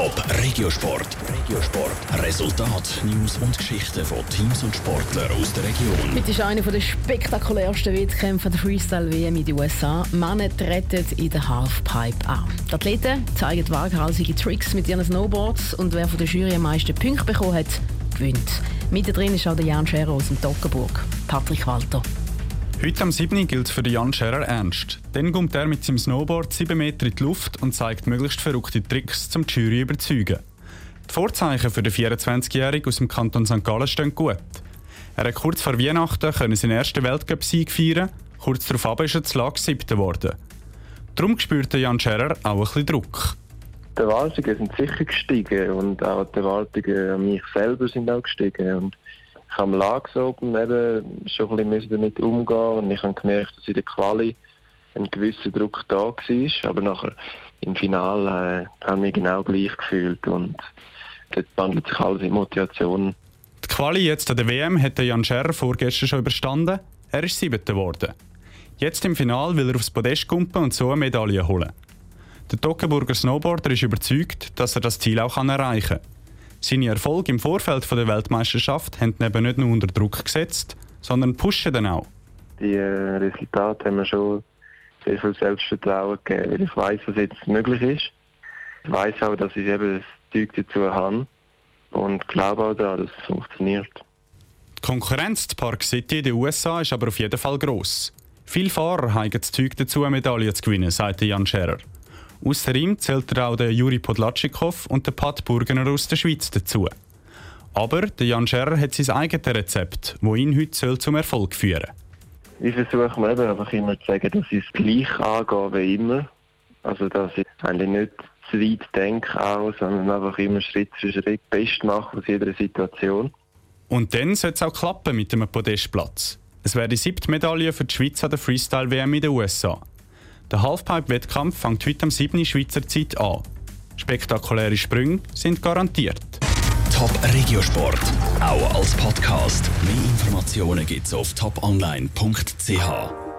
Top Regiosport. Regiosport. Resultat, News und Geschichten von Teams und Sportlern aus der Region. Heute ist einer der spektakulärsten Wettkämpfe der Freestyle-WM in den USA. Männer treten in der Halfpipe an. Die Athleten zeigen waghalsige Tricks mit ihren Snowboards und wer von der Jury am meisten Punkte bekommen hat, gewinnt. Mittendrin ist auch der Jan Scherer aus dem Toggenburg. Patrick Walter. Heute am 7. gilt für Jan Scherer ernst. Dann kommt er mit seinem Snowboard 7 Meter in die Luft und zeigt möglichst verrückte Tricks, um die Jury zu überzeugen. Die Vorzeichen für den 24-Jährigen aus dem Kanton St. Gallen stehen gut. Er hat kurz vor Weihnachten können seinen ersten Weltcup-Sieg feiern. Kurz darauf ist er zu Lag 7 geworden. Darum spürte Jan Scherer auch ein bisschen Druck. Die Erwartungen sind sicher gestiegen und auch die Erwartungen an mich selber sind auch gestiegen. Und ich habe am Lags oben eben schon ein bisschen damit umgehen und ich habe gemerkt, dass in der Quali ein gewisser Druck da war, aber nachher im Finale äh, habe ich mich genau gleich gefühlt und dort wandelt sich alles in Motivation. Die Quali jetzt an der WM hat Jan Scherrer vorgestern schon überstanden. Er ist Siebter geworden. Jetzt im Finale will er aufs Podest kumpen und so eine Medaille holen. Der Toggenburger Snowboarder ist überzeugt, dass er das Ziel auch erreichen kann. Seine Erfolge im Vorfeld der Weltmeisterschaft haben ihn eben nicht nur unter Druck gesetzt, sondern pushen dann auch. Die äh, Resultate haben mir schon sehr viel Selbstvertrauen gegeben, weil ich weiß, was jetzt möglich ist. Ich weiß auch, dass ich eben das Zeug dazu habe und glaube auch daran, dass es funktioniert. Die Konkurrenz zu Park City in den USA ist aber auf jeden Fall gross. Viele Fahrer haben das Zeug dazu, eine Medaille zu gewinnen, sagte Jan Scherer. Außer ihm zählt er auch der Juri Podlatschikow und der Pat Burgener aus der Schweiz dazu. Aber der Jan Scherer hat sein eigenes Rezept, das ihn heute zum Erfolg führen soll. Ich versuche mir eben einfach immer zu sagen, dass ich es gleich angehe wie immer. Also, dass ich eigentlich nicht zu weit denke, auch, sondern einfach immer Schritt für Schritt best mache aus jeder Situation. Und dann sollte es auch klappen mit dem Podestplatz. Es wäre die siebte Medaille für die Schweiz an der Freestyle-WM in den USA. Der Halfpipe-Wettkampf fängt heute am 7. Schweizer Zeit an. Spektakuläre Sprünge sind garantiert. Top Regiosport, auch als Podcast. Mehr Informationen gibt's auf toponline.ch.